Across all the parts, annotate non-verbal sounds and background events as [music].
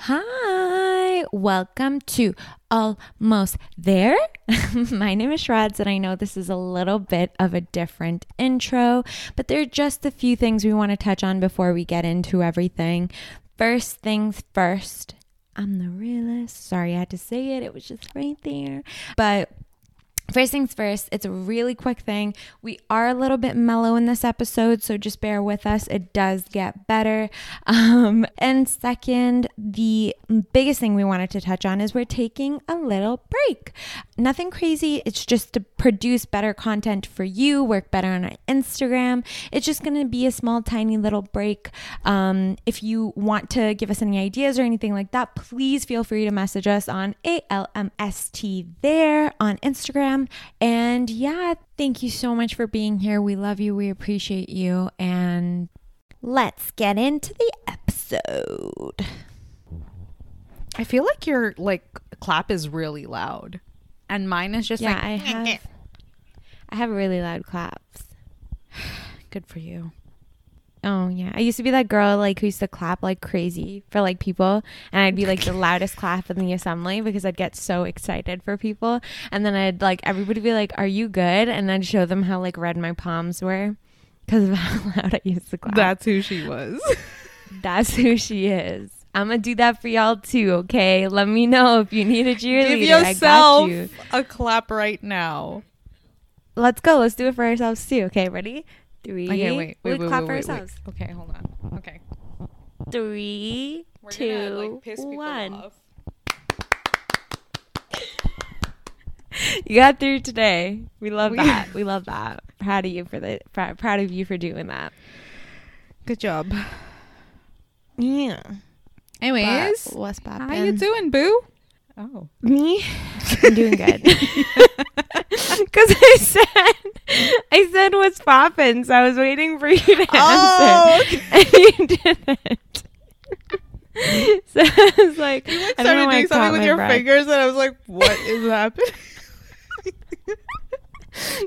Hi, welcome to Almost There. [laughs] My name is Shreds, and I know this is a little bit of a different intro, but there are just a few things we want to touch on before we get into everything. First things first, I'm the realist. Sorry, I had to say it, it was just right there. But First things first, it's a really quick thing. We are a little bit mellow in this episode, so just bear with us. It does get better. [laughs] Um, and second, the biggest thing we wanted to touch on is we're taking a little break. Nothing crazy, it's just to produce better content for you, work better on our Instagram. It's just going to be a small, tiny little break. Um, if you want to give us any ideas or anything like that, please feel free to message us on ALMST there on Instagram. And yeah, thank you so much for being here. We love you. We appreciate you. And let's get into the episode. I feel like your like clap is really loud, and mine is just yeah, like I have [laughs] I have really loud claps. good for you. Oh yeah, I used to be that girl like who used to clap like crazy for like people, and I'd be like the loudest clap in the assembly because I'd get so excited for people, and then I'd like everybody be like, "Are you good?" and I'd show them how like red my palms were because of how [laughs] loud I used to clap. That's who she was. [laughs] That's who she is. I'm gonna do that for y'all too. Okay, let me know if you need a cheerleader. Give yourself you. a clap right now. Let's go. Let's do it for ourselves too. Okay, ready? Three. Okay, wait, We wait, wait, clap wait, for ourselves. Okay, hold on. Okay, Three, We're two, gonna, like, piss people one. off. [laughs] You got through today. We love We- that. We love that. Proud of you for the pr- proud of you for doing that. Good job. Yeah. Anyways, what's how you doing, boo? Oh, Me? I'm doing good. [laughs] Because I said, I said what's poppin', so I was waiting for you to Oh, answer, [laughs] and you didn't. [laughs] so I was like, you like I don't know started doing something with your breath. fingers, and I was like, "What is happening?"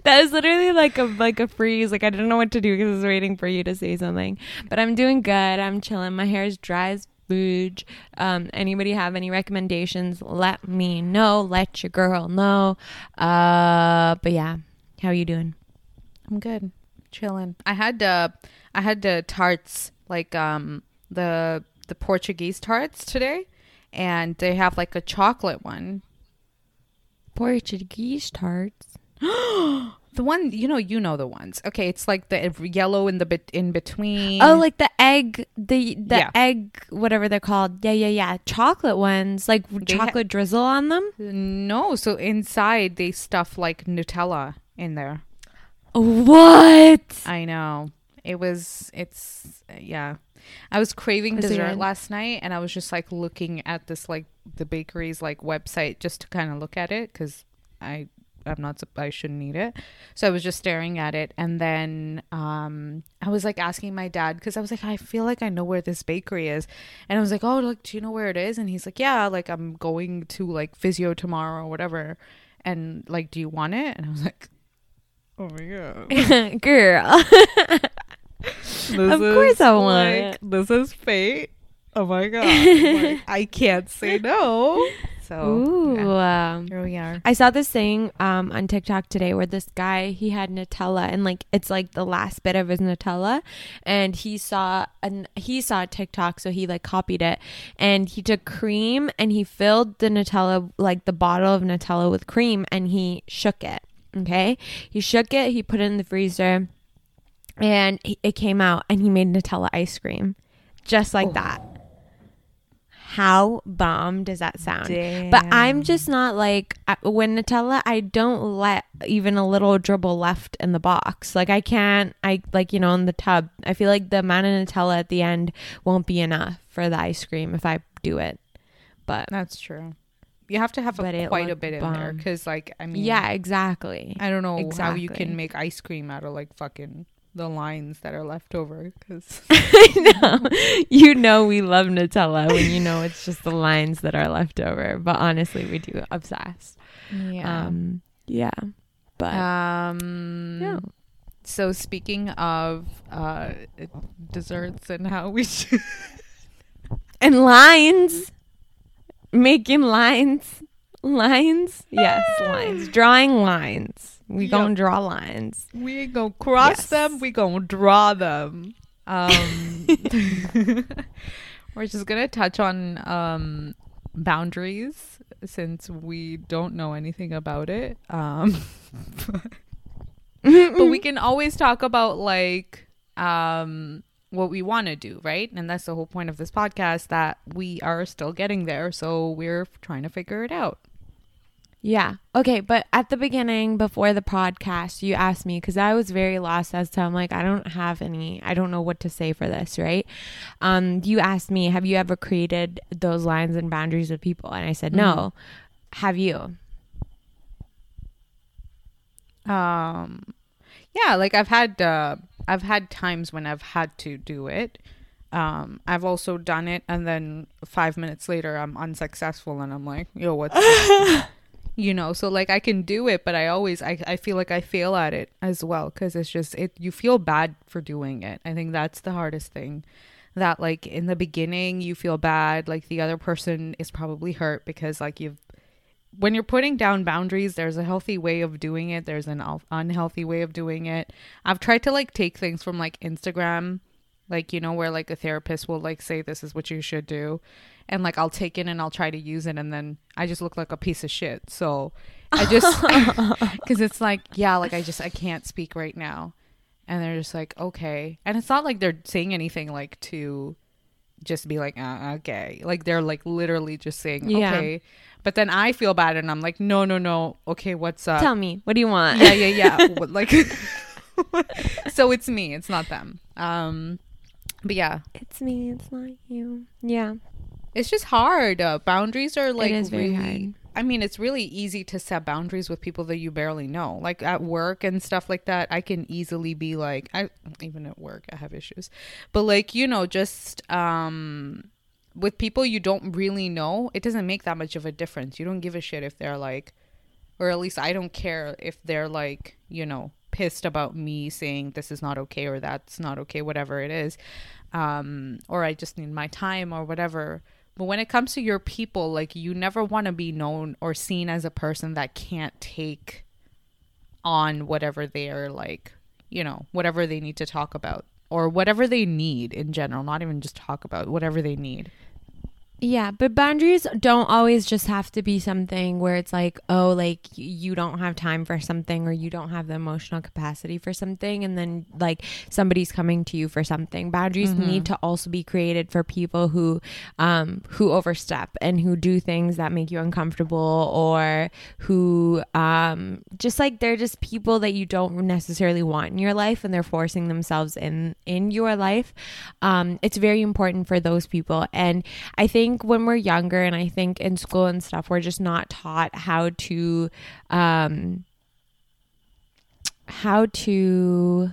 that is literally like a like a freeze. Like I didn't know what to do because I was waiting for you to say something. But I'm doing good. I'm chilling. My hair is dry as fudge. Um, anybody have any recommendations? Let me know. Let your girl know. Uh, but yeah, how you doing? I'm good, chilling. I had uh, I had the tarts like um the the Portuguese tarts today, and they have like a chocolate one. Portuguese tarts. [gasps] [gasps] The one you know, you know the ones. Okay, it's like the yellow in the bit in between. Oh, like the egg, the the Yeah. egg, whatever they're called. Yeah, yeah, yeah. Chocolate ones, like They ha- chocolate drizzle on them. no. So inside they stuff like Nutella in there. What? I know. It was. It's yeah. I was craving Was dessert last night, and I was just like looking at this like the bakery's like website just to kind of look at it because I I'm not I shouldn't eat it. So I was just staring at it, and then um I was like asking my dad because I was like I feel like I know where this bakery is, and I was like oh like do you know where it is? And he's like yeah like I'm going to like physio tomorrow or whatever, and like do you want it? And I was like. Oh my god. [laughs] Girl. This Of course is, I want like, it. This is fate. Oh my god. [laughs] Like, I can't say no. So Ooh. yeah, um, here we are. I saw this thing um, on TikTok today where this guy he had Nutella and like it's like the last bit of his Nutella, and he saw and he saw TikTok so he like copied it and he took cream and he filled the Nutella like the bottle of Nutella with cream and he shook it. Okay, he shook it. He put it in the freezer, and it came out and he made Nutella ice cream, just like Oh. that. How bomb does that sound? But I'm just not like when Nutella. I don't let even a little dribble left in the box. Like I can't. I like you know in the tub. I feel like the amount of Nutella at the end won't be enough for the ice cream if I do it. But That's true. You have to have a, it quite a bit in there because, like, I mean, yeah, exactly. I don't know how you can make ice cream out of like fucking the lines that are left over because [laughs] I know. [laughs] You know we love Nutella when you know it's just the lines that are left over. But honestly, we do obsess. yeah. Um, yeah. But Um, yeah. So speaking of uh, desserts and how we [laughs] should and lines. making lines. Lines? Yes, lines. Drawing lines. We Yep. gonna draw lines. We ain't gonna cross Yes. them. We gonna draw them. Um, [laughs] we're just gonna touch on um, boundaries since we don't know anything about it. Um, [laughs] but we can always talk about like um, what we want to do, right? And that's the whole point of this podcast that we are still getting there. So we're trying to figure it out. Yeah. Okay. But at the beginning, before the podcast, you asked me because I was very lost as to I'm like, I don't have any, I don't know what to say for this, right? Um, you asked me, have you ever created those lines and boundaries with people? And I said, no. Have you? um yeah like i've had uh i've had times when i've had to do it um i've also done it and then five minutes later i'm unsuccessful and i'm like yo what's [laughs] this?" You know so like i can do it but i always i, I feel like i fail at it as well because it's just it you feel bad for doing it. I think that's the hardest thing that like in the beginning you feel bad like the other person is probably hurt because like you've when you're putting down boundaries there's a healthy way of doing it there's an unhealthy way of doing it. I've tried to like take things from like instagram like you know where like a therapist will like say this is what you should do and like i'll take it and i'll try to use it and then i just look like a piece of shit. So i just [laughs] [laughs] because it's like yeah like i just i can't speak right now. And they're just like okay. And it's not like they're saying anything like to just be like uh, okay like they're like literally just saying Yeah. okay. But then i feel bad and i'm like no no no. Okay what's up? Tell me, what do you want? yeah yeah yeah. [laughs] What, like so it's me. It's not them. Um but yeah. It's me, it's not you. Yeah. It's just hard uh, boundaries are like is very really hard. i mean it's really easy to set boundaries with people that you barely know. Like at work and stuff like that i can easily be like i even at work i have issues. But like you know just um with people you don't really know it doesn't make that much of a difference. You don't give a shit if they're like or at least i don't care if they're like you know pissed about me saying this is not okay or that's not okay whatever it is. Um or i just need my time or whatever but when it comes to your people like you never want to be known or seen as a person that can't take on whatever they're like you know whatever they need to talk about or whatever they need in general not even just talk about whatever they need Yeah, but boundaries don't always just have to be something where it's like, oh, like you don't have time for something or you don't have the emotional capacity for something and then like somebody's coming to you for something. Boundaries need to also be created for people who um who overstep and who do things that make you uncomfortable or who um just like they're just people that you don't necessarily want in your life and they're forcing themselves in in your life. Um it's very important for those people and I think when we're younger and I think in school and stuff we're just not taught how to um how to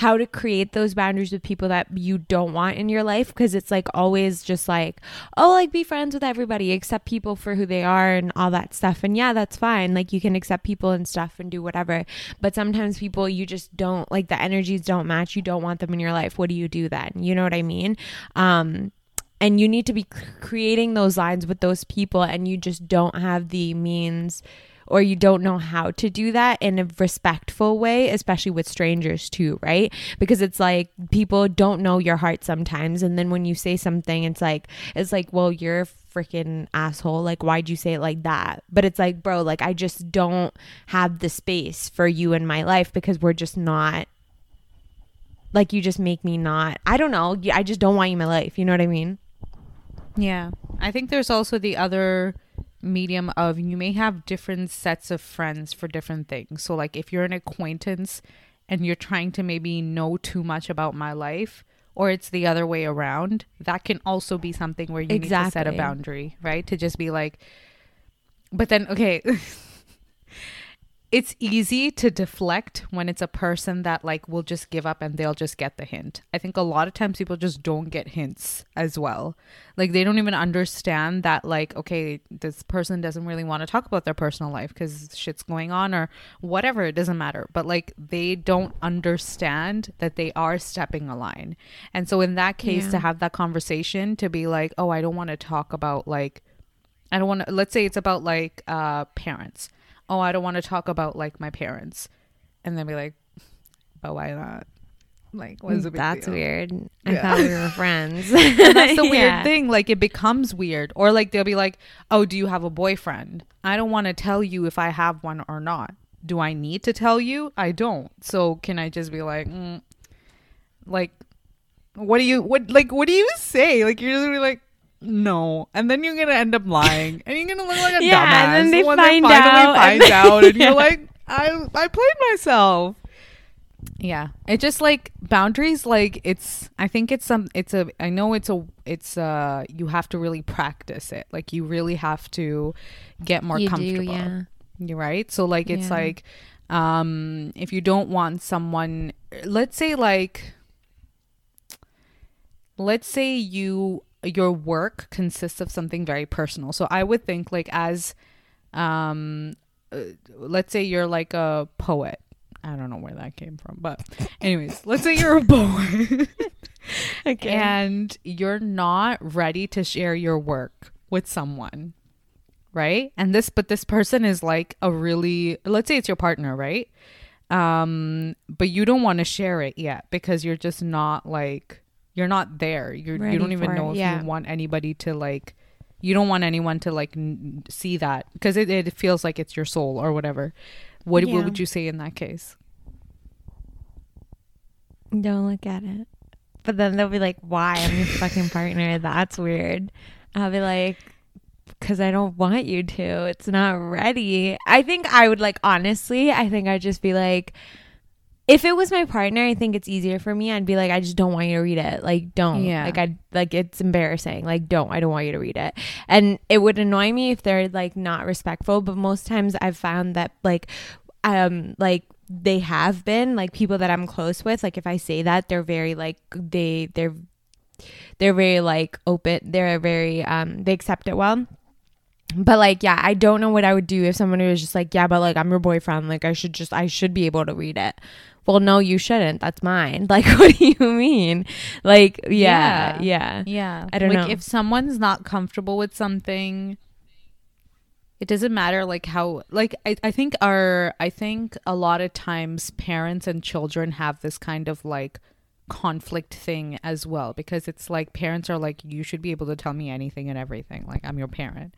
how to create those boundaries with people that you don't want in your life. Because it's like always just like oh like be friends with everybody accept people for who they are and all that stuff. And yeah that's fine. Like you can accept people and stuff and do whatever. But sometimes people you just don't like the energies don't match. You don't want them in your life. What do you do then? You know what i mean? Um and you need to be creating those lines with those people and you just don't have the means or you don't know how to do that in a respectful way especially with strangers too right? Because it's like people don't know your heart sometimes and then when you say something it's like it's like well you're a freaking asshole like why'd you say it like that? But it's like bro like i just don't have the space for you in my life because we're just not like you just make me not i don't know i just don't want you in my life you know what i mean Yeah. I think there's also the other medium of you may have different sets of friends for different things. So like if you're an acquaintance and you're trying to maybe know too much about my life or it's the other way around, that can also be something where you need to set a boundary, right? To just be like but then okay, [laughs] it's easy to deflect when it's a person that like will just give up and they'll just get the hint. I think a lot of times people just don't get hints as well. Like they don't even understand that like okay, this person doesn't really want to talk about their personal life cuz shit's going on or whatever, it doesn't matter. But like they don't understand that they are stepping a line. And so in that case Yeah. to have that conversation to be like, "Oh, I don't want to talk about like I don't want to let's say it's about like uh parents. Oh, I don't want to talk about like my parents. And then be like, but why not? Like, what is the big That's deal? weird. I Yeah. thought we were friends. [laughs] And that's the [laughs] weird Yeah. thing. Like, it becomes weird. Or like they'll be like, oh, do you have a boyfriend? I don't want to tell you if I have one or not. Do I need to tell you? I don't. So can I just be like, mm, like, what do you what like what do you say? Like you're just gonna be like. No, and then you're gonna end up lying, and you're gonna look like a [laughs] Yeah, dumbass and then they when find they finally out, and then- out, and [laughs] Yeah. you're like, I I played myself. Yeah, it just like boundaries. Like it's, I think it's some. It's a. I know it's a. It's uh. You have to really practice it. Like you really have to get more You do, comfortable. yeah. You're right. So like it's Yeah. like, um, if you don't want someone, let's say like, let's say you your work consists of something very personal. So I would think like as, um, uh, let's say you're like a poet. I don't know where that came from, but [laughs] anyways, let's say you're a poet [laughs] Okay. and you're not ready to share your work with someone right and this but this person is like a really let's say it's your partner right um but you don't want to share it yet because you're just not like you're not there you're, you don't even for it, know if yeah. you want anybody to like you don't want anyone to like n- see that because it, it feels like it's your soul or whatever what, Yeah. what would you say in that case Don't look at it. But then they'll be like, why? I'm your fucking partner. [laughs] That's weird. I'll be like, because I don't want you to. It's not ready. I think I would like, honestly, I think I'd just be like, if it was my partner, I think it's easier for me. I'd be like, I just don't want you to read it. Like, don't. Yeah. Like, I like it's embarrassing. Like, don't. I don't want you to read it. And it would annoy me if they're like not respectful. But most times I've found that like, um, like they have been like people that I'm close with. Like, if I say that, they're very like they they're they're very like open. They're very um they accept it well. But like, yeah, I don't know what I would do if someone was just like, yeah, but like I'm your boyfriend. Like I should just I should be able to read it. Well, no, you shouldn't. That's mine. [laughs] Like, what do you mean? Like, yeah, yeah. Yeah. I don't like know. if someone's not comfortable with something it doesn't matter like how like I, I think our I think a lot of times parents and children have this kind of like conflict thing as well because it's like parents are like you should be able to tell me anything and everything like I'm your parent.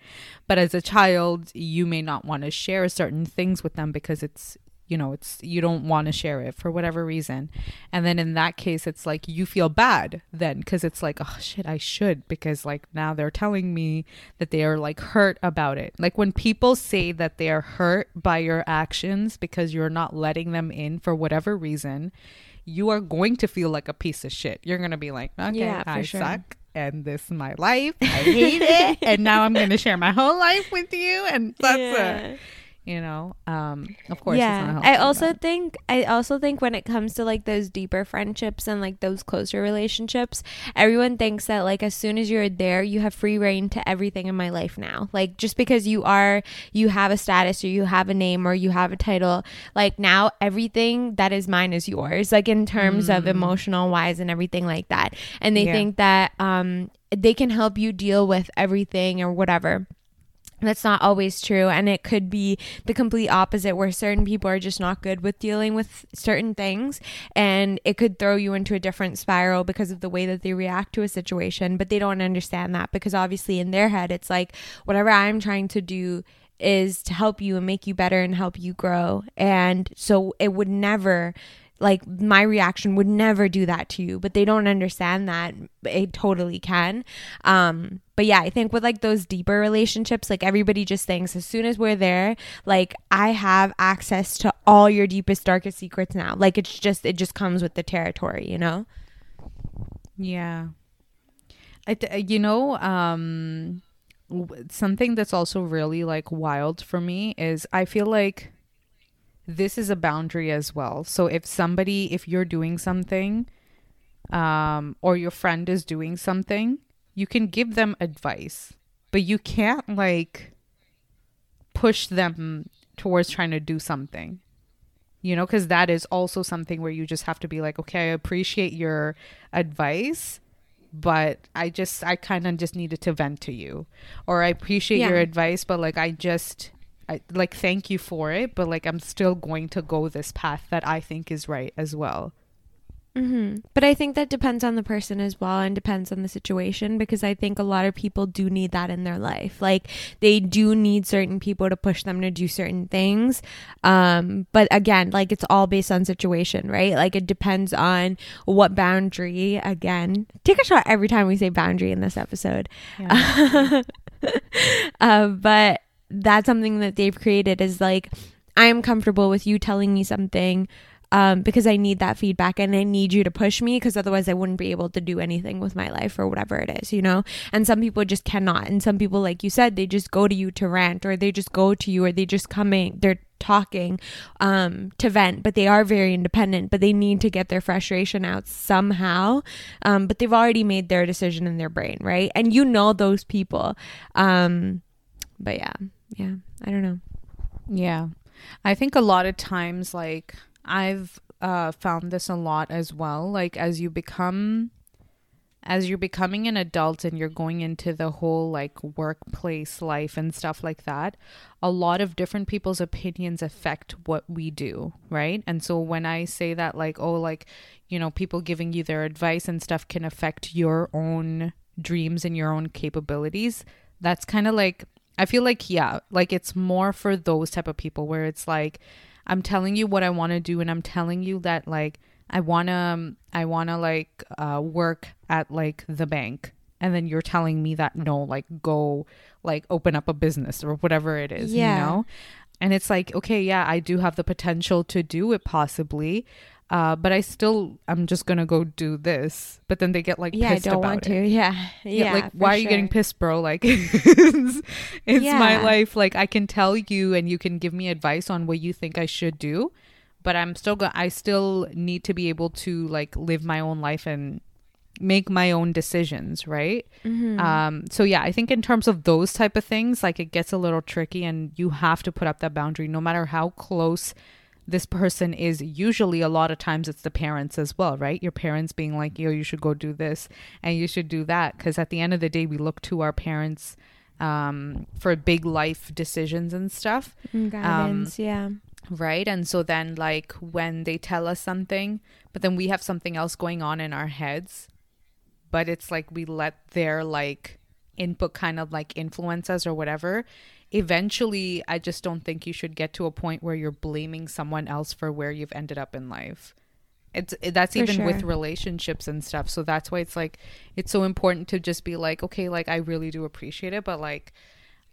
But as a child, you may not want to share certain things with them because it's you know it's you don't want to share it for whatever reason. And then in that case it's like you feel bad then because it's like oh shit i should because like now they're telling me that they are like hurt about it. Like when people say that they are hurt by your actions because you're not letting them in for whatever reason you are going to feel like a piece of shit. You're gonna be like okay Yeah, i sure. suck and this is my life. I hate [laughs] it and now i'm gonna share my whole life with you and that's it you know? Um of course yeah. i also but- think i also think when it comes to like those deeper friendships and like those closer relationships everyone thinks that like as soon as you're there you have free reign to everything in my life now. Like just because you are you have a status or you have a name or you have a title like now everything that is mine is yours like in terms of emotional wise and everything like that. And they Yeah. think that um they can help you deal with everything or whatever that's not always true and it could be the complete opposite where certain people are just not good with dealing with certain things and it could throw you into a different spiral because of the way that they react to a situation but they don't understand that because obviously in their head it's like whatever i'm trying to do is to help you and make you better and help you grow and so it would never like my reaction would never do that to you but they don't understand that it totally can. Um but yeah i think with like those deeper relationships like everybody just thinks as soon as we're there like i have access to all your deepest darkest secrets now. Like it's just it just comes with the territory you know? Yeah. I th- you know, um something that's also really like wild for me is I feel like this is a boundary as well. So if somebody, if you're doing something, um, or your friend is doing something, you can give them advice, but you can't like push them towards trying to do something. You know, because that is also something where you just have to be like, okay, I appreciate your advice, but I just, I kind of just needed to vent to you. Or I appreciate Yeah. your advice, but like, I just, I, like, thank you for it, but like, I'm still going to go this path that I think is right as well. hmm But I think that depends on the person as well and depends on the situation because I think a lot of people do need that in their life. Like they do need certain people to push them to do certain things. Um, but again, like it's all based on situation, right? Like it depends on what boundary. Again, take a shot every time we say boundary in this episode. [laughs] uh, but that's something that they've created is like I'm comfortable with you telling me something um, because I need that feedback and I need you to push me because otherwise I wouldn't be able to do anything with my life or whatever it is, you know? And some people just cannot. And some people, like you said, they just go to you to rant or they just go to you or they just coming, they're talking um, to vent, but they are very independent, but they need to get their frustration out somehow. Um, but they've already made their decision in their brain, right? And you know those people. Um, but yeah, yeah, I don't know. Yeah. I think a lot of times, like, I've uh, found this a lot as well. Like, as you become, as you're becoming an adult and you're going into the whole like workplace life and stuff like that, a lot of different people's opinions affect what we do, right? And so when I say that, like, oh, like, you know, people giving you their advice and stuff can affect your own dreams and your own capabilities, that's kind of like I feel like yeah, like it's more for those type of people where it's like I'm telling you what I want to do and I'm telling you that like I want to I want to like uh work at like the bank and then you're telling me that no like go like open up a business or whatever it is, Yeah. you know? And it's like okay, yeah, I do have the potential to do it possibly. Uh, but I still, I'm just gonna go do this. But then they get like yeah, I don't want it. to. Yeah, yeah. Yeah, like why are you getting pissed, bro? Like [laughs] it's, it's my life. Like I can tell you and you can give me advice on what you think I should do, but I'm still going I still need to be able to like live my own life and make my own decisions, right? Mhm. Um so yeah, I think in terms of those type of things, like it gets a little tricky and you have to put up that boundary no matter how close this person is usually a lot of times it's the parents as well right your parents being like yo you should go do this and you should do that because at the end of the day we look to our parents um, for big life decisions and stuff Mm, guidance. yeah. right and so then like when they tell us something but then we have something else going on in our heads but it's like we let their like input kind of like influence us or whatever eventually i just don't think you should get to a point where you're blaming someone else for where you've ended up in life it's it- that's For even with relationships and stuff so that's why it's like it's so important to just be like okay like i really do appreciate it but like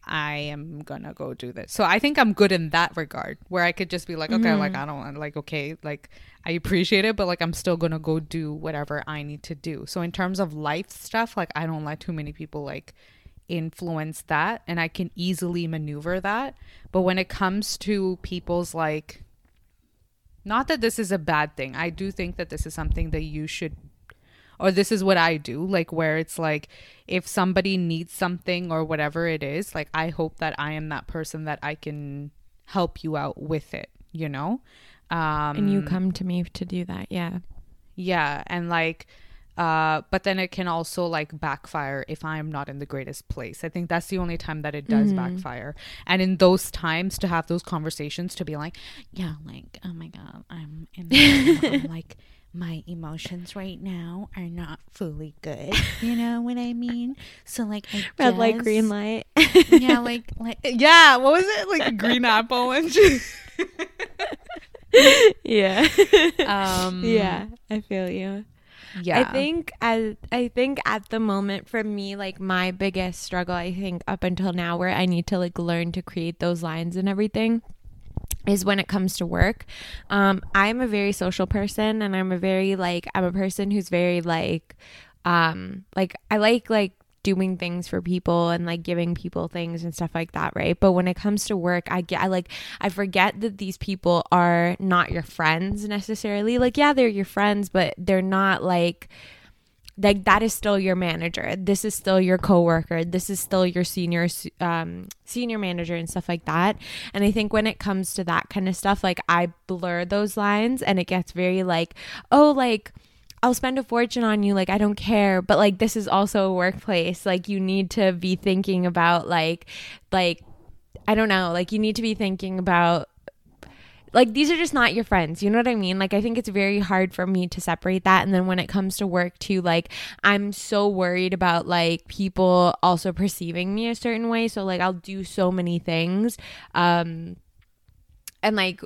I am gonna go do this. So I think I'm good in that regard, where I could just be like, okay, like mm-hmm. I don't want, like, okay, like I appreciate it, but like I'm still gonna go do whatever I need to do. So in terms of life stuff, like I don't let too many people like influence that, and I can easily maneuver that. But when it comes to people's like, not that this is a bad thing, I do think that this is something that you should or this is what I do, like where it's like if somebody needs something or whatever it is, like I hope that I am that person that I can help you out with it, you know? Um and you come to me to do that. Yeah. yeah, and like uh but then it can also like backfire if I'm not in the greatest place. I think that's the only time that it does backfire. And in those times to have those conversations to be like, yeah, like oh my god, I'm in I'm [laughs] like my emotions right now are not fully good. [laughs] You know what I mean? So like I Red light, green light. Yeah, [laughs] like like yeah, what was it? Like a green apple and shit. yeah. Um yeah. I feel you. Yeah. I think as I think at the moment for me, like my biggest struggle, I think up until now, where I need to like learn to create those lines and everything, is when it comes to work. Um, I'm a very social person, and I'm a very like I'm a person who's very like, um, like I like like doing things for people and like giving people things and stuff like that, right? But when it comes to work, I get I like I forget that these people are not your friends necessarily. Like yeah, they're your friends, but they're not like like that is still your manager this is still your coworker this is still your senior um, senior manager and stuff like that and i think when it comes to that kind of stuff like i blur those lines and it gets very like oh like I'll spend a fortune on you like I don't care but like this is also a workplace. Like you need to be thinking about like like I don't know like you need to be thinking about like these are just not your friends you know what i mean? Like i think it's very hard for me to separate that and then when it comes to work too like i'm so worried about like people also perceiving me a certain way so like i'll do so many things um and like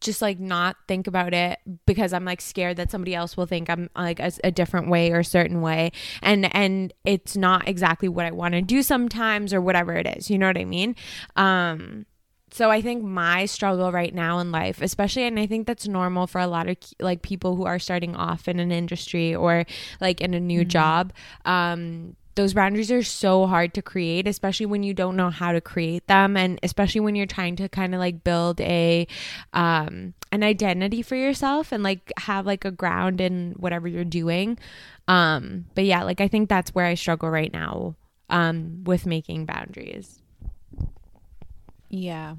just like not think about it because I'm like scared that somebody else will think I'm like a, a different way or a certain way and and it's not exactly what I want to do sometimes or whatever it is you know what I mean um so I think my struggle right now in life, especially, and I think that's normal for a lot of like people who are starting off in an industry or like in a new mm-hmm. job. Um, those boundaries are so hard to create, especially when you don't know how to create them, and especially when you're trying to kind of like build a um, an identity for yourself and like have like a ground in whatever you're doing. Um, but yeah, like I think that's where I struggle right now um, with making boundaries. Yeah.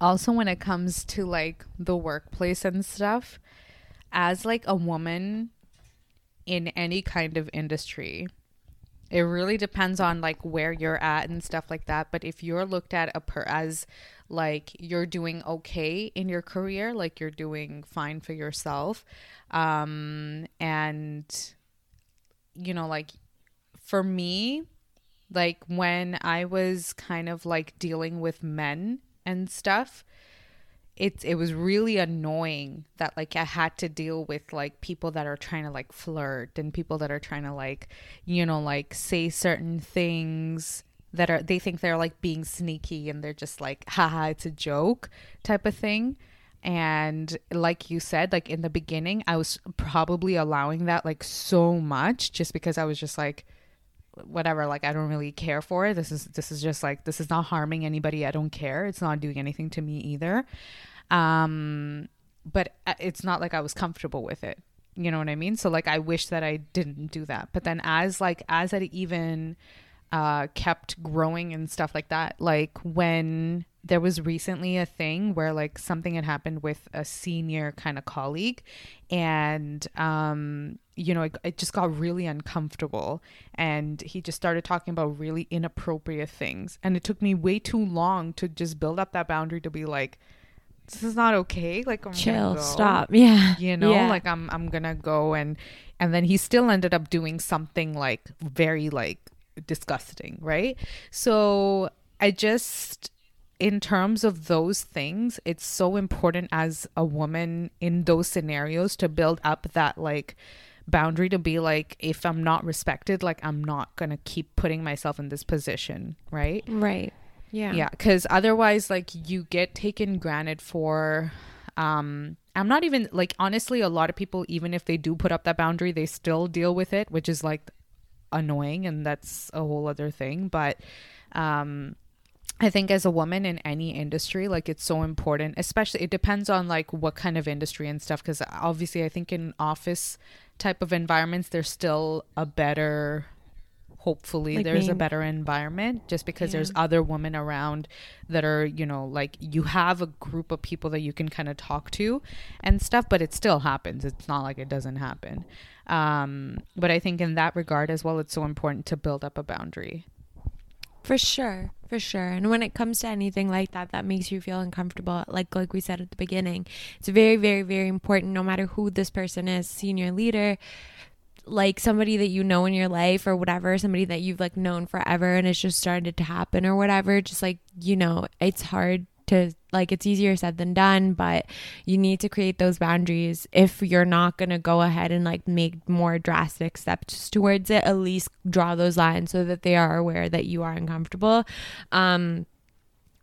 Also, when it comes to like the workplace and stuff, as like a woman in any kind of industry, it really depends on like where you're at and stuff like that. But if you're looked at per as like you're doing okay in your career, like you're doing fine for yourself, um, and you know, like for me, like when I was kind of like dealing with men and stuff, it it was really annoying that like I had to deal with like people that are trying to like flirt and people that are trying to like you know like say certain things that are they think they're like being sneaky and they're just like haha it's a joke type of thing. And like you said like in the beginning I was probably allowing that like so much just because I was just like whatever like i don't really care for it. This is this is just like this is not harming anybody. I don't care. It's not doing anything to me either. Um but uh, it's not like i was comfortable with it. You know what i mean? So like i wish that i didn't do that. But then as like as it even uh kept growing and stuff like that like when there was recently a thing where like something had happened with a senior kind of colleague and um you know it, it, just got really uncomfortable and he just started talking about really inappropriate things and it took me way too long to just build up that boundary to be like this is not okay like I'm chill stop [laughs] yeah you know yeah. like i'm i'm gonna go and and then he still ended up doing something like very like disgusting right so i just in terms of those things, it's so important as a woman in those scenarios to build up that like boundary to be like if I'm not respected, like I'm not going to keep putting myself in this position, right? Right. Yeah. Yeah, cuz otherwise like you get taken granted for um I'm not even like honestly a lot of people even if they do put up that boundary, they still deal with it, which is like annoying and that's a whole other thing, but um I think as a woman in any industry, like it's so important, especially it depends on like what kind of industry and stuff. Cause obviously, I think in office type of environments, there's still a better, hopefully, like there's a better environment just because yeah. there's other women around that are, you know, like you have a group of people that you can kind of talk to and stuff, but it still happens. It's not like it doesn't happen. Um, but I think in that regard as well, it's so important to build up a boundary. For sure, for sure. And when it comes to anything like that that makes you feel uncomfortable, like like we said at the beginning, it's very very very important no matter who this person is, senior leader, like somebody that you know in your life or whatever, somebody that you've like known forever and it's just started to happen or whatever, just like, you know, it's hard to like it's easier said than done but you need to create those boundaries. If you're not going to go ahead and like make more drastic steps towards it at least draw those lines so that they are aware that you are uncomfortable. Um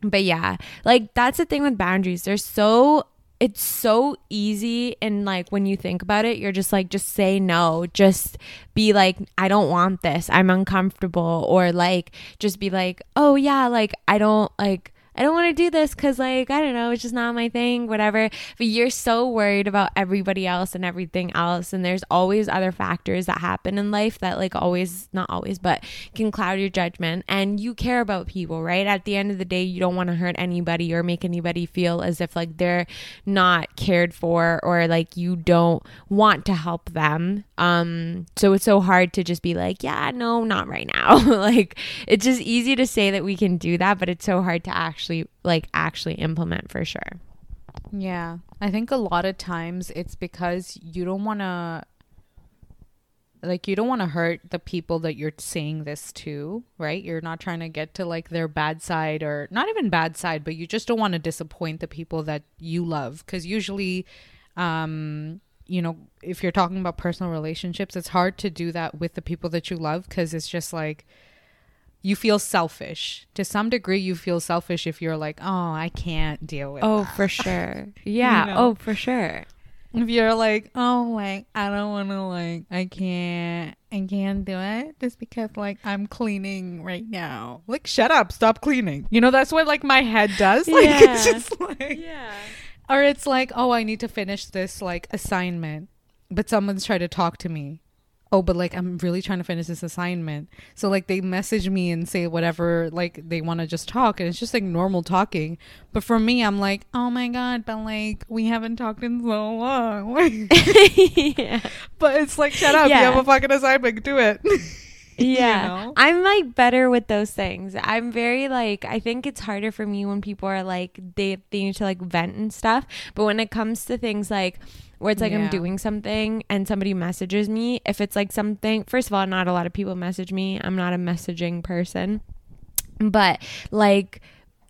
but yeah like that's the thing with boundaries. They're so it's so easy and like when you think about it you're just like just say no. Just be like i don't want this. I'm uncomfortable. Or like just be like oh yeah like i don't like I don't want to do this because, like, I don't know, it's just not my thing, whatever. But you're so worried about everybody else and everything else. And there's always other factors that happen in life that, like, always, not always, but can cloud your judgment. And you care about people, right? At the end of the day, you don't want to hurt anybody or make anybody feel as if, like, they're not cared for or, like, you don't want to help them. Um, so it's so hard to just be like, yeah, no, not right now. [laughs] like, it's just easy to say that we can do that, but it's so hard to actually like actually implement for sure. Yeah. I think a lot of times it's because you don't want to like you don't want to hurt the people that you're saying this to, right? You're not trying to get to like their bad side or not even bad side, but you just don't want to disappoint the people that you love cuz usually um you know, if you're talking about personal relationships, it's hard to do that with the people that you love cuz it's just like you feel selfish. To some degree you feel selfish if you're like oh i can't deal with oh that. for sure. [laughs] Yeah. you know? oh for sure. If you're like oh like i don't want to like i can't i can't do it just because like i'm cleaning right now. Like shut up. Stop cleaning. You know that's what like my head does. [laughs] Like yeah. it's just like yeah or it's like oh i need to finish this like assignment. But someone's trying to talk to me. Oh but like i'm really trying to finish this assignment. So like they message me and say whatever like they want to just talk and it's just like normal talking. But for me i'm like oh my god but like we haven't talked in so long. [laughs] [laughs] Yeah. but it's like shut up yeah. you have a fucking assignment do it [laughs] [laughs] yeah. You know? I'm like better with those things. I'm very like I think it's harder for me when people are like they they need to like vent and stuff. But when it comes to things like where it's like yeah. I'm doing something and somebody messages me, if it's like something, first of all, not a lot of people message me. I'm not a messaging person. But like,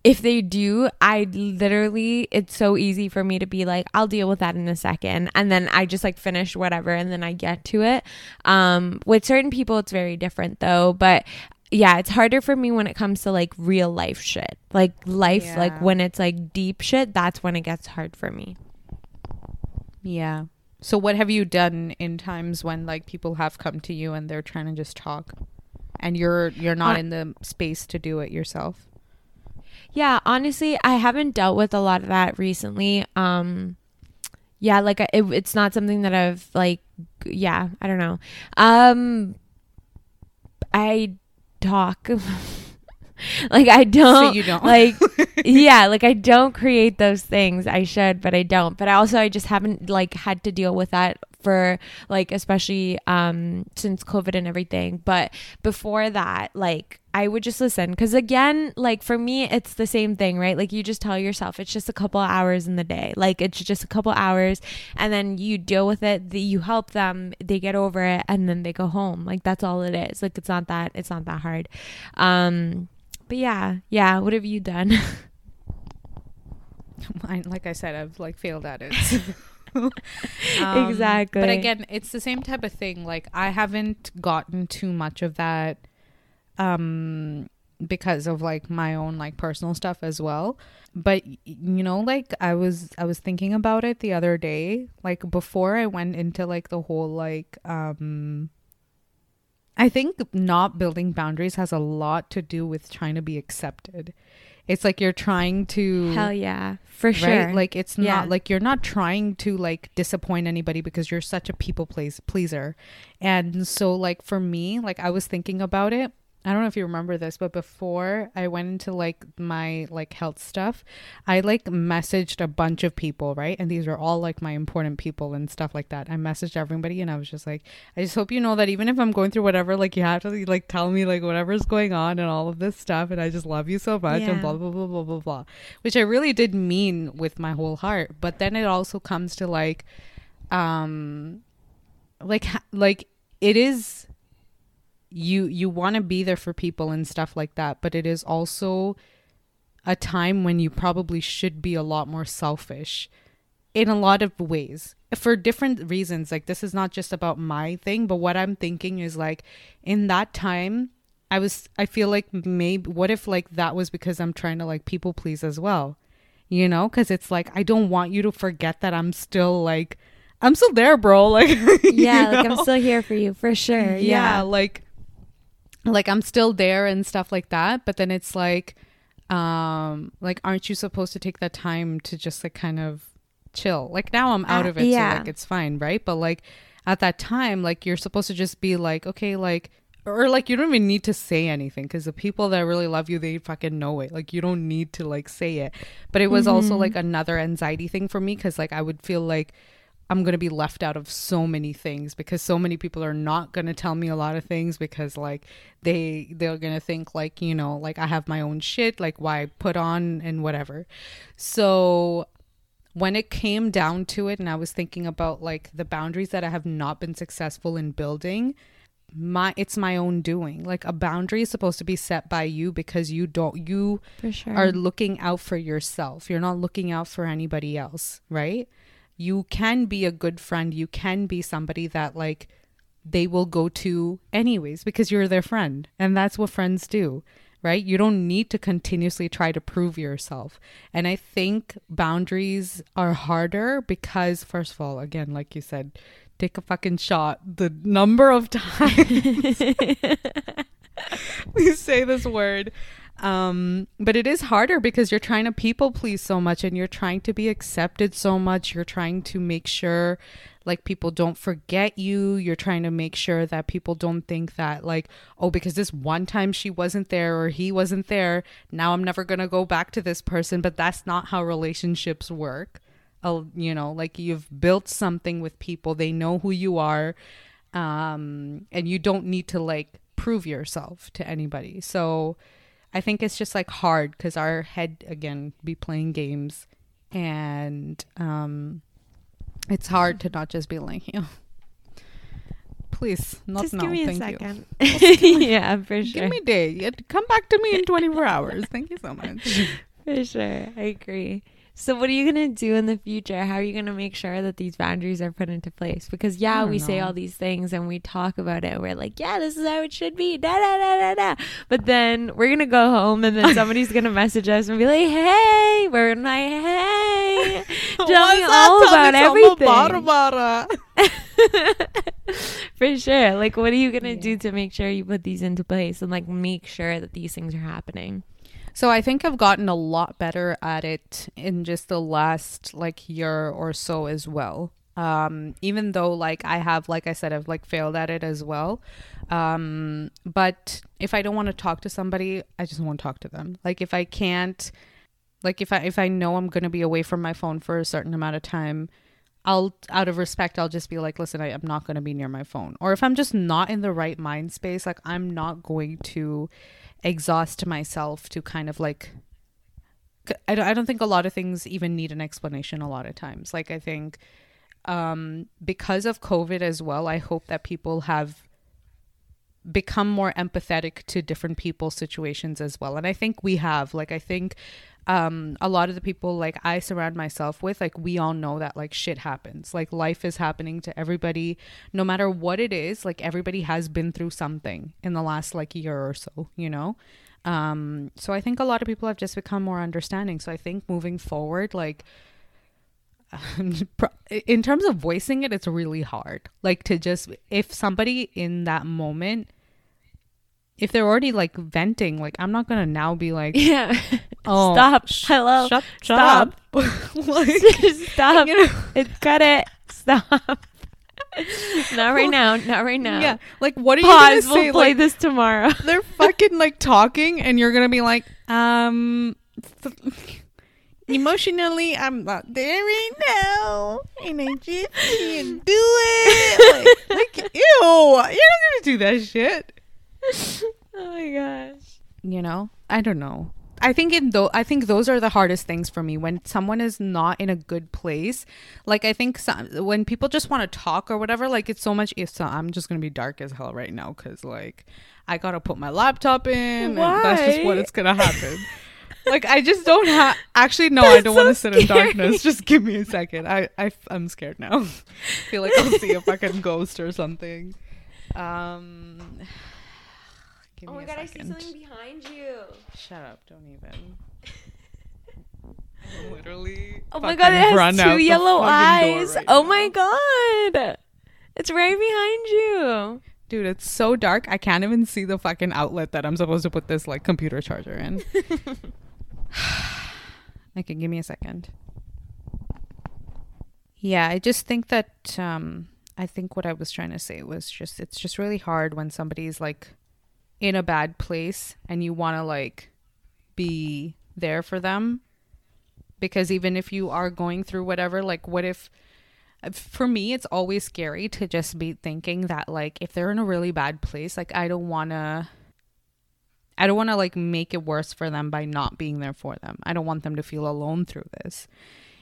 if they do, I literally, it's so easy for me to be like, I'll deal with that in a second. And then I just like finish whatever and then I get to it. Um, with certain people, it's very different though. But yeah, it's harder for me when it comes to like real life shit. Like life, yeah. like when it's like deep shit, that's when it gets hard for me. Yeah. So what have you done in times when like people have come to you and they're trying to just talk and you're you're not uh, in the space to do it yourself? Yeah, honestly, I haven't dealt with a lot of that recently. Um yeah, like it, it's not something that I've like yeah, I don't know. Um I talk [laughs] like I don't, so you don't. like [laughs] yeah, like I don't create those things. I should, but I don't. But I also I just haven't like had to deal with that for like especially um since covid and everything but before that like i would just listen because again like for me it's the same thing right like you just tell yourself it's just a couple hours in the day like it's just a couple hours and then you deal with it the, you help them they get over it and then they go home like that's all it is like it's not that it's not that hard um but yeah, yeah. What have you done? [laughs] I, like I said, I've like failed at it. [laughs] um, exactly. But again, it's the same type of thing. Like I haven't gotten too much of that um because of like my own like personal stuff as well. But you know, like I was I was thinking about it the other day, like before I went into like the whole like um I think not building boundaries has a lot to do with trying to be accepted. It's like you're trying to Hell yeah. For right? sure. Like it's yeah. not like you're not trying to like disappoint anybody because you're such a people please pleaser. And so like for me, like I was thinking about it I don't know if you remember this, but before I went into like my like health stuff, I like messaged a bunch of people, right? And these were all like my important people and stuff like that. I messaged everybody and I was just like, I just hope you know that even if I'm going through whatever, like you have to like tell me like whatever's going on and all of this stuff and I just love you so much yeah. and blah blah blah blah blah blah. Which I really did mean with my whole heart. But then it also comes to like um like like it is you you want to be there for people and stuff like that but it is also a time when you probably should be a lot more selfish in a lot of ways for different reasons like this is not just about my thing but what i'm thinking is like in that time i was i feel like maybe what if like that was because i'm trying to like people please as well you know, because it's like I don't want you to forget that I'm still like I'm still there, bro. [laughs] Like [laughs] yeah, like I'm still here for you for sure. Yeah, Yeah. like like I'm still there and stuff like that. But then it's like, um, like aren't you supposed to take that time to just like kind of chill? Like now I'm out Uh, of it, yeah. so like it's fine, right? But like at that time, like you're supposed to just be like, okay, like or like you don't even need to say anything because the people that really love you they fucking know it like you don't need to like say it but it was also like another anxiety thing for me because like i would feel like i'm gonna be left out of so many things because so many people are not gonna tell me a lot of things because like they they're gonna think like you know like i have my own shit like why put on and whatever. So when it came down to it and i was thinking about like the boundaries that i have not been successful in building my it's my own doing. Like a boundary is supposed to be set by you because you don't you For sure. are looking out for yourself. You're not looking out for anybody else right you can be a good friend. You can be somebody that like they will go to anyways because you're their friend. And that's what friends do right? You don't need to continuously try to prove yourself. And i think boundaries are harder because first of all again like you said take a fucking shot the number of [laughs] times [laughs] we say this word um but it is harder because you're trying to people please so much and you're trying to be accepted so much. You're trying to make sure like people don't forget you. You're trying to make sure that people don't think that like oh because this one time she wasn't there or he wasn't there now i'm never going to go back to this person. But that's not how relationships work. Uh, you know like you've built something with people. They know who you are um and you don't need to like prove yourself to anybody. So i think it's just like hard because our head again be playing games and um it's hard to not just be like you know please not Just now give me a thank you second. [laughs] [laughs] yeah, for sure. give me a day come back to me in 24 hours thank you so much [laughs] For sure. I agree. So what are you going to do in the future? How are you going to make sure that these boundaries are put into place? Because yeah, we say all these things and we talk about it. We're like, yeah, this is how it should be. Da da da da da. But then we're going to go home and then [laughs] somebody's going to message us and be like, "Hey, we're like, hey, [laughs] tell me all about everything." [laughs] For sure. Like what are you going to Yeah. do to make sure you put these into place and like make sure that these things are happening? So I think I've gotten a lot better at it in just the last like year or so as well. Um, even though like I have, like I said, I've like failed at it as well. Um, but if I don't want to talk to somebody, I just won't talk to them. Like if I can't, like if I if I know I'm gonna be away from my phone for a certain amount of time, I'll out of respect, I'll just be like, listen, I, I'm not gonna be near my phone. Or if I'm just not in the right mind space, like I'm not going to exhaust myself to kind of like I don't, I don't think a lot of things even need an explanation a lot of times. Like i think um because of covid as well i hope that people have become more empathetic to different people's situations as well. And i think we have. Like i think um a lot of the people like i surround myself with like we all know that like shit happens. Like life is happening to everybody. No matter what it is like everybody has been through something in the last like year or so you know? Um so i think a lot of people have just become more understanding. So i think moving forward like [laughs] in terms of voicing it it's really hard. Like to just if somebody in that moment if they're already like venting like i'm not gonna now be like [laughs] Yeah. oh Stop. sh- Hello. shut, shut Stop. [laughs] [laughs] like Stop. you know It, cut it. Stop. Not right now. Not right now. yeah like what are you Pause. gonna We'll say play like this tomorrow. they're fucking like talking and you're gonna be like um emotionally i'm not there right now and i just can't do it like, like ew you're not gonna do that shit [laughs] oh my gosh. you know? I don't know. I think in though i think those are the hardest things for me. When someone is not in a good place like i think some, when people just want to talk or whatever like it's so much if so, i'm just gonna be dark as hell right now because like i gotta put my laptop in and that's just what it's gonna happen. [laughs] Like i just don't have actually no i don't want to sit in darkness. [laughs] Just give me a second. I, I i'm scared now. Feel like i'll see a fucking ghost or something. Um give Oh me my a god, I see something behind you. Shut up, don't even. [laughs] [laughs] Literally. Oh my god, it has two yellow eyes. right oh now. my god. It's right behind you. Dude, it's so dark. I can't even see the fucking outlet that I'm supposed to put this like computer charger in. [laughs] [sighs] okay, give me a second. Yeah, I just think that um I think what I was trying to say was just it's just really hard when somebody's like in a bad place and you want to like be there for them. Because even if you are going through whatever like what if for me it's always scary to just be thinking that like if they're in a really bad place like i don't want to i don't want to like make it worse for them by not being there for them. I don't want them to feel alone through this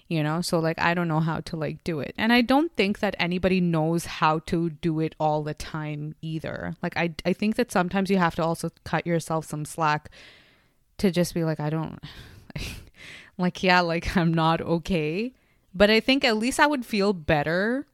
you know? So like i don't know how to like do it. And i don't think that anybody knows how to do it all the time either. Like i i think that sometimes you have to also cut yourself some slack to just be like i don't [laughs] like yeah like i'm not okay. But I think at least I would feel better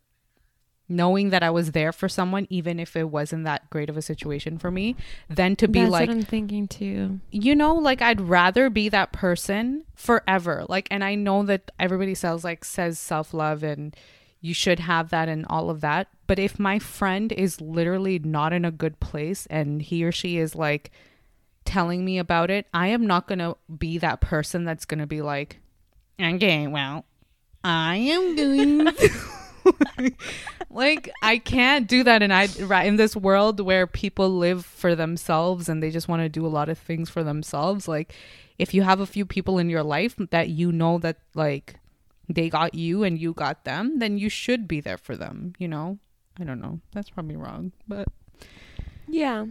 knowing that I was there for someone, even if it wasn't that great of a situation for me, than to be That's like, I'm thinking too. you know, like I'd rather be that person forever. Like, and I know that everybody says like says self love and you should have that and all of that. But if my friend is literally not in a good place and he or she is like telling me about it, I am not gonna be that person that's gonna be like, okay, well, I am doing [laughs] [laughs] [laughs] [laughs] like I can't do that and I right in this world where people live for themselves and they just want to do a lot of things for themselves like if you have a few people in your life that you know that like they got you and you got them then you should be there for them you know I don't know that's probably wrong but Yeah.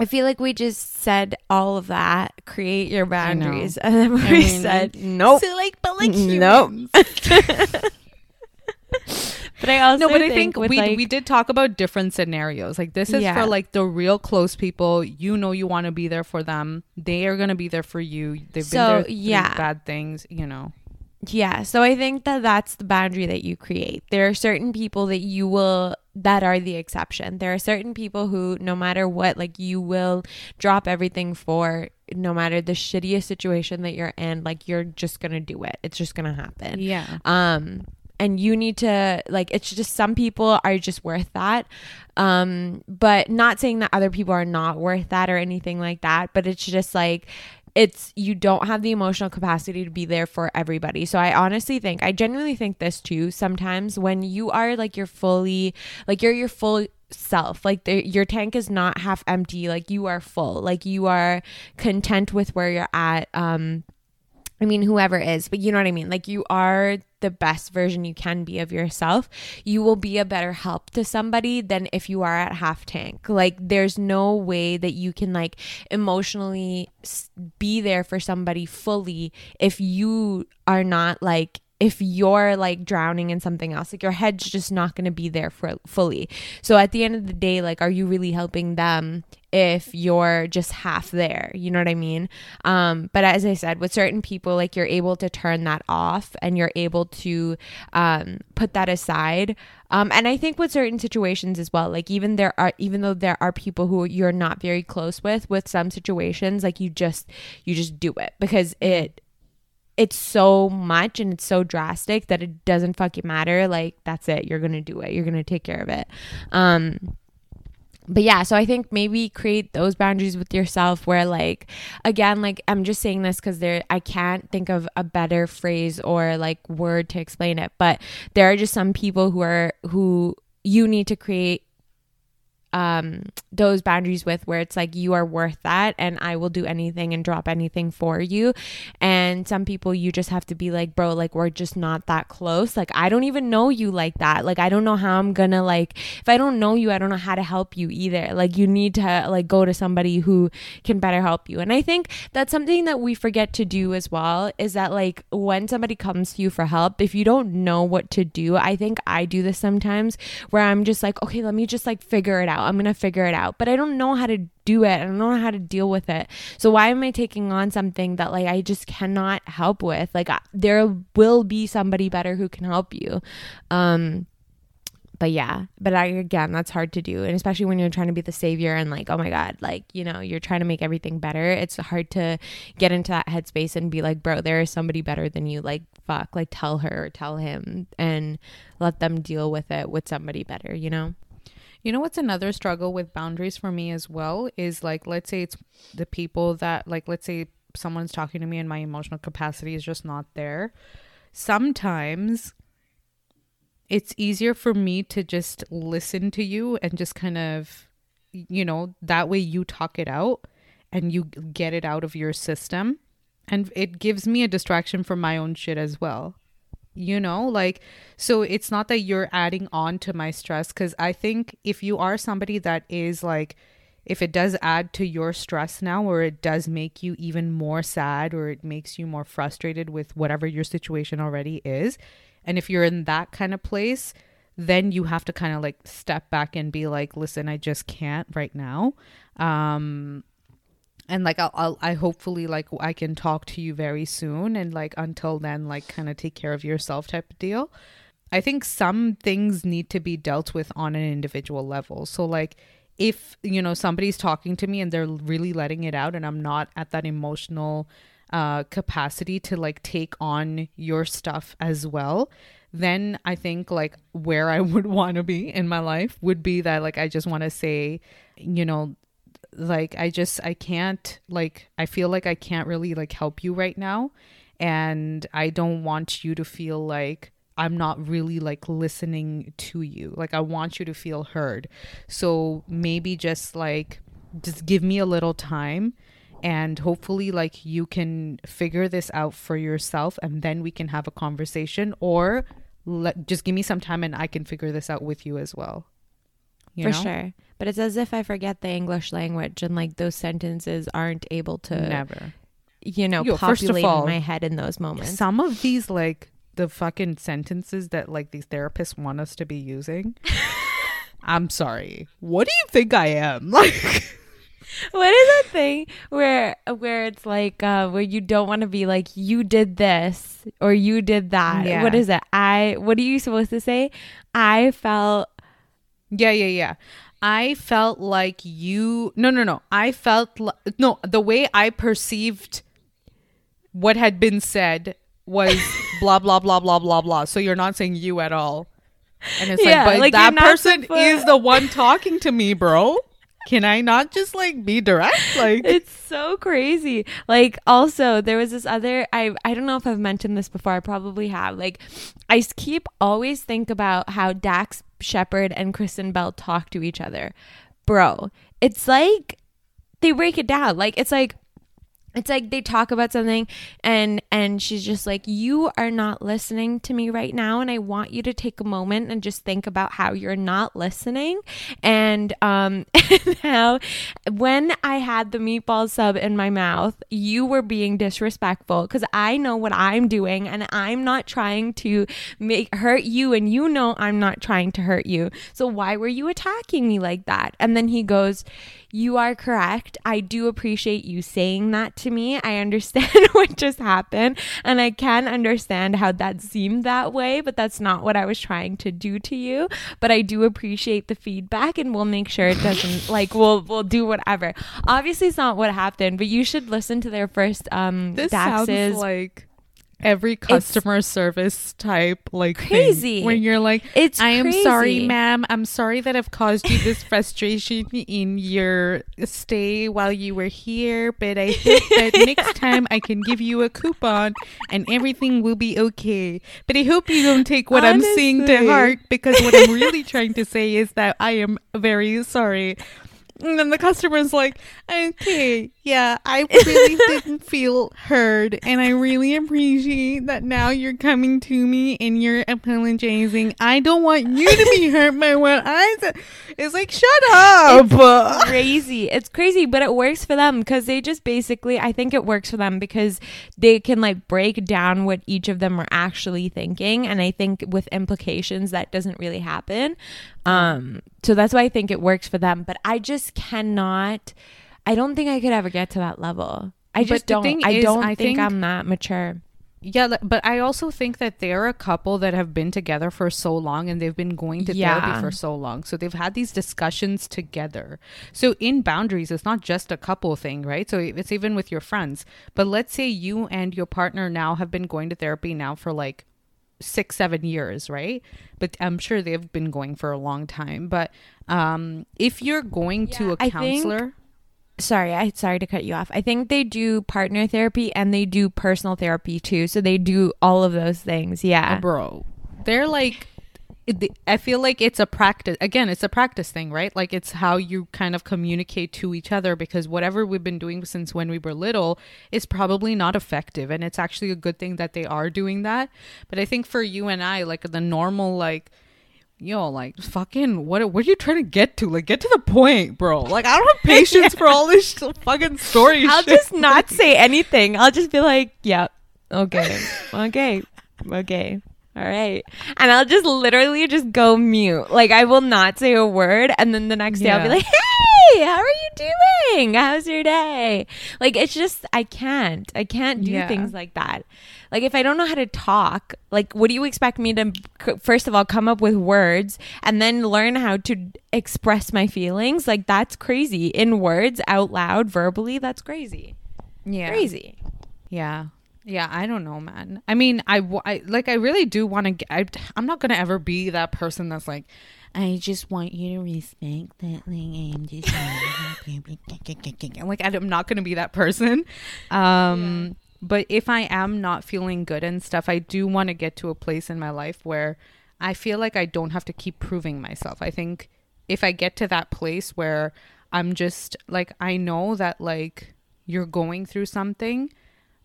I feel like we just said all of that. Create your boundaries, [laughs] and then we I mean, said nope. so like but like Nope. [laughs] [laughs] But I also no, but I think we like, we did talk about different scenarios. Like this is Yeah. for like the real close people. You know, you want to be there for them. They are gonna be there for you. They've So, been there yeah. bad things. You know. Yeah, so I think that that's the boundary that you create. There are certain people that you will that are the exception. There are certain people who no matter what like you will drop everything for no matter the shittiest situation that you're in, like you're just going to do it. It's just going to happen. Yeah. Um and you need to like it's just some people are just worth that um but not saying that other people are not worth that or anything like that but it's just like it's you don't have the emotional capacity to be there for everybody. So I honestly think I genuinely think this too. Sometimes when you are like you're fully like you're your full self like the, your tank is not half empty like you are full like you are content with where you're at um I mean, whoever is, but you know what I mean? Like, you are the best version you can be of yourself. You will be a better help to somebody than if you are at half tank. Like, there's no way that you can, like, emotionally be there for somebody fully if you are not, like, if you're like drowning in something else like your head's just not going to be there for fully so at the end of the day like are you really helping them if you're just half there you know what i mean um but as i said with certain people like you're able to turn that off and you're able to um put that aside um and i think with certain situations as well like even there are even though there are people who you're not very close with with some situations like you just you just do it because it it's so much and it's so drastic that it doesn't fucking matter. Like that's it. You're gonna do it. You're gonna take care of it. Um but yeah, so I think maybe create those boundaries with yourself where like again, like I'm just saying this because there I can't think of a better phrase or like word to explain it, but there are just some people who are who you need to create um those boundaries with where it's like you are worth that and I will do anything and drop anything for you. And some people you just have to be like bro like we're just not that close. Like I don't even know you like that. Like I don't know how I'm gonna like if I don't know you I don't know how to help you either. Like you need to like go to somebody who can better help you. And I think that's something that we forget to do as well is that like when somebody comes to you for help if you don't know what to do I think I do this sometimes where I'm just like okay let me just like figure it out I'm gonna figure it out but I don't know how to do it I don't know how to deal with it so why am I taking on something that like I just cannot help with like I, there will be somebody better who can help you um but yeah, but I again, that's hard to do, and especially when you're trying to be the savior and like, oh my god, like you know, you're trying to make everything better. It's hard to get into that headspace and be like, bro, there is somebody better than you. Like, fuck, like tell her or tell him, and let them deal with it with somebody better. You know. You know what's another struggle with boundaries for me as well is like let's say it's the people that like let's say someone's talking to me and my emotional capacity is just not there. Sometimes it's easier for me to just listen to you and just kind of you know that way you talk it out and you get it out of your system and it gives me a distraction from my own shit as well you know like so it's not that you're adding on to my stress cuz i think if you are somebody that is like if it does add to your stress now or it does make you even more sad or it makes you more frustrated with whatever your situation already is and if you're in that kind of place then you have to kind of like step back and be like listen i just can't right now. Um and like I'll, I'll i hopefully like i can talk to you very soon and like until then like kind of take care of yourself type of deal. I think some things need to be dealt with on an individual level. So like if you know somebody's talking to me and they're really letting it out and i'm not at that emotional uh capacity to like take on your stuff as well then i think like where i [laughs] would want to be in my life would be that like i just want to say you know like i just i can't like i feel like i can't really like help you right now. And i don't want you to feel like i'm not really like listening to you. Like i want you to feel heard. So maybe just like just give me a little time and hopefully like you can figure this out for yourself and then we can have a conversation or let just give me some time and i can figure this out with you as well. You for know? sure but it's as if I forget the English language and like those sentences aren't able to never, you know, Yo, populate all, in my head in those moments. Some of these like the fucking sentences that like these therapists want us to be using. [laughs] I'm sorry. What do you think I am? [laughs] Like what is that thing where where it's like uh where you don't want to be like you did this or you did that yeah. what is it i what are you supposed to say i felt yeah yeah yeah I felt like you no no no. I felt like no, the way I perceived what had been said was [laughs] blah blah blah blah blah blah. So you're not saying you at all. And it's yeah, like, but like that person is the one talking to me, bro. Can I not just like be direct? Like it's so crazy. Like also there was this other I I don't know if I've mentioned this before. I probably have. Like I keep always think about how Dax Shepard and Kristen Bell talk to each other. Bro, it's like they break it down. Like it's like it's like they talk about something and and she's just like you are not listening to me right now and i want you to take a moment and just think about how you're not listening. And um [laughs] and how when i had the meatball sub in my mouth you were being disrespectful because i know what i'm doing and i'm not trying to make hurt you and you know i'm not trying to hurt you. So why were you attacking me like that? And then he goes you are correct. I do appreciate you saying that to me. I understand [laughs] what just happened and I can understand how that seemed that way, but that's not what I was trying to do to you. But I do appreciate the feedback and we'll make sure it doesn't [laughs] like we'll we'll do whatever. Obviously it's not what happened, but you should listen to their first um this Dax's like every customer it's service type like crazy. When you're like it's i am sorry ma'am. I'm sorry that i've caused you this [laughs] frustration in your stay while you were here but i [laughs] think that next time i can give you a coupon and everything will be okay. But i hope you don't take what Honestly. i'm saying to heart because what i'm really trying to say is that i am very sorry and then the customer's like, okay, yeah, I really [laughs] didn't feel heard. And I really appreciate that now you're coming to me and you're apologizing. I don't want you to be [laughs] hurt by what I said. It's like, shut up. It's [laughs] crazy. It's crazy, but it works for them because they just basically, I think it works for them because they can like break down what each of them are actually thinking. And I think with implications, that doesn't really happen. Um, so that's why I think it works for them. But I just cannot. I don't think I could ever get to that level. I just don't. I is, don't I think, think I'm that mature. Yeah, but I also think that they're a couple that have been together for so long and they've been going to Yeah. therapy for so long. So they've had these discussions together. So in boundaries, it's not just a couple thing, right? So it's even with your friends. But let's say you and your partner now have been going to therapy now for like six, seven years, right? But I'm sure they've been going for a long time. But um, if you're going to Yeah, a I think- counselor, sorry i sorry to cut you off. I think they do partner therapy and they do personal therapy too. So they do all of those things. Yeah. Bro. They're like it- i feel like it's a practice again it's a practice thing right? Like it's how you kind of communicate to each other because whatever we've been doing since when we were little is probably not effective and it's actually a good thing that they are doing that. But i think for you and i like the normal like yo like fucking what what are you trying to get to? Like get to the point bro. Like i don't have [laughs] patience for all this sh- fucking story i'll shit. just not [laughs] say anything. I'll just be like yep okay okay okay all right. And i'll just literally just go mute. Like i will not say a word and then the next day i'll be like hey how are you doing? How's your day? Like it's just i can't. I can't do Yeah. things like that. Like if i don't know how to talk like what do you expect me to first of all come up with words and then learn how to express my feelings? Like that's crazy. In words out loud verbally that's crazy. Yeah. Crazy. Yeah. Yeah, I don't know, man. I mean, I, I like I really do want to I'm not going to ever be that person that's like I just want you to respect that [laughs] like I'm just like I'm not going to be that person. Um but if I am not feeling good and stuff, I do want to get to a place in my life where I feel like I don't have to keep proving myself. I think if I get to that place where I'm just like I know that like you're going through something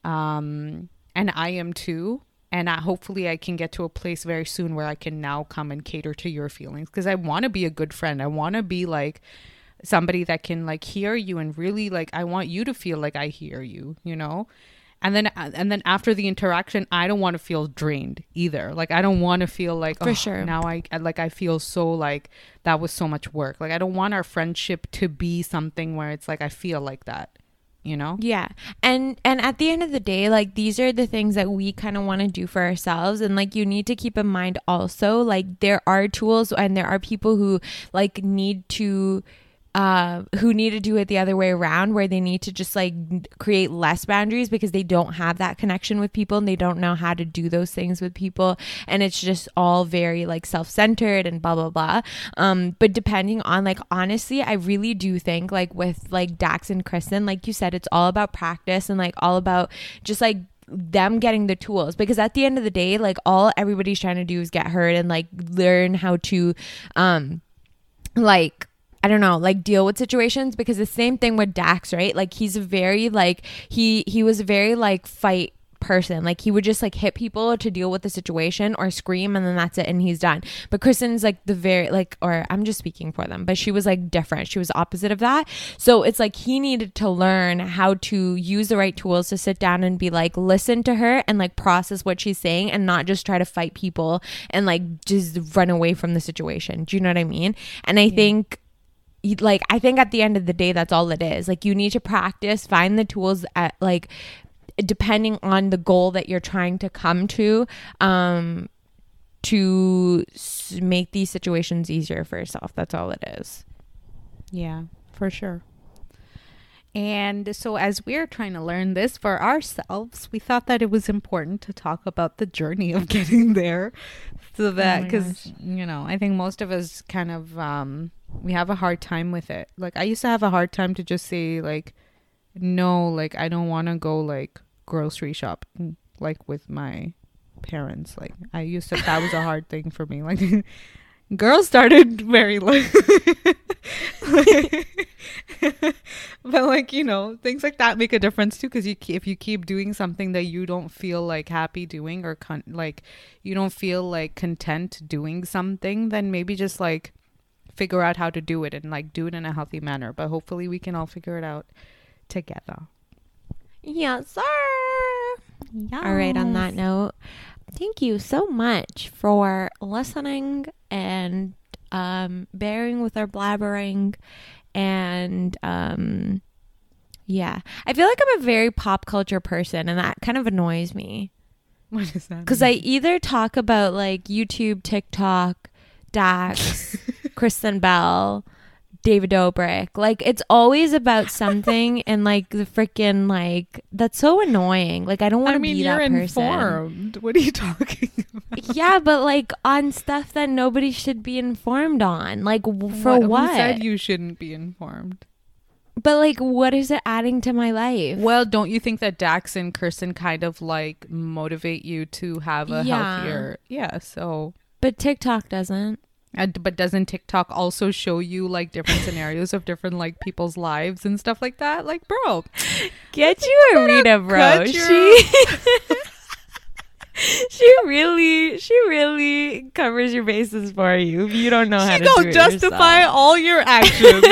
um and I am too and I, hopefully I can get to a place very soon where I can now come and cater to your feelings because I want to be a good friend. I want to be like somebody that can like hear you and really like I want you to feel like I hear you, you know? And then and then after the interaction, I don't want to feel drained either. Like I don't want to feel like For "Oh, sure. now I I- like I feel so like that was so much work. Like I don't want our friendship to be something where it's like I feel like that, you know? Yeah. And and at the end of the day, like these are the things that we kind of want to do for ourselves and like you need to keep in mind also like there are tools and there are people who like need to uh, who need to do it the other way around where they need to just like create less boundaries because they don't have that connection with people and they don't know how to do those things with people. And it's just all very like self-centered and blah blah blah. Um but depending on like honestly i really do think like with like dax and kristen like you said it's all about practice and like all about just like them getting the tools. Because at the end of the day like all everybody's trying to do is get hurt and like learn how to um like I don't know, like deal with situations because the same thing with Dax, right? Like he's a very like he he was a very like fight person. Like he would just like hit people to deal with the situation or scream and then that's it and he's done. But Kristen's like the very like or I'm just speaking for them, but she was like different. She was opposite of that. So it's like he needed to learn how to use the right tools to sit down and be like listen to her and like process what she's saying and not just try to fight people and like just run away from the situation. Do you know what I mean? And I think you- like I think at the end of the day that's all it is. Like you need to practice, find the tools at like depending on the goal that you're trying to come to um to make these situations easier for yourself. That's all it is. Yeah, for sure. And so, as we're trying to learn this for ourselves, we thought that it was important to talk about the journey of [laughs] getting there. So that, my because, you know, I think most of us kind of, um, we have a hard time with it. Like, I used to have a hard time to just say, like, no, like, I don't want to go, like, grocery shop, like, with my parents. Like, I used to, that was a hard thing for me. [laughs] Like, girls started very [laughs] like but like you know things like that make a difference too because you ke- if you keep doing something that you don't feel like happy doing or con- like you don't feel like content doing something then maybe just like figure out how to do it and like do it in a healthy manner. But hopefully we can all figure it out together. Yes, sir. All right, on that note, thank you so much for listening and um, bearing with our blabbering. And um, yeah, I feel like I'm a very pop culture person, and that kind of annoys me. What is that? Because I either talk about like YouTube, TikTok, Dax, [laughs] Kristen Bell, David Dobrik. Like it's always about something and like the freaking like that's so annoying. Like I don't want to I to mean, be you're that person. informed. What are you [laughs] talking about? yeah, but like on stuff that nobody should be informed on. Like w- for Who what? said you shouldn't be informed? but like what is it adding to my life? Well, don't you think that Dax and Kirsten kind of like motivate you to have a Yeah. healthier? Yeah. So, But TikTok doesn't. But doesn't TikTok also show you like different [laughs] scenarios of different like people's lives and stuff like that? Like, bro, Get [laughs] you a Rita, bro. She [laughs] She really, she really covers your bases for you. You don't know how she to do justify yourself. all your actions.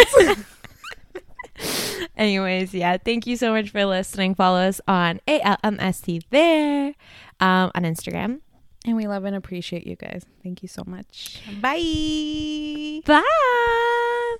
Anyways, yeah, thank you so much for listening. Follow us on ALMST there um, on Instagram. And we love and appreciate you guys. Thank you so much. Bye. Bye.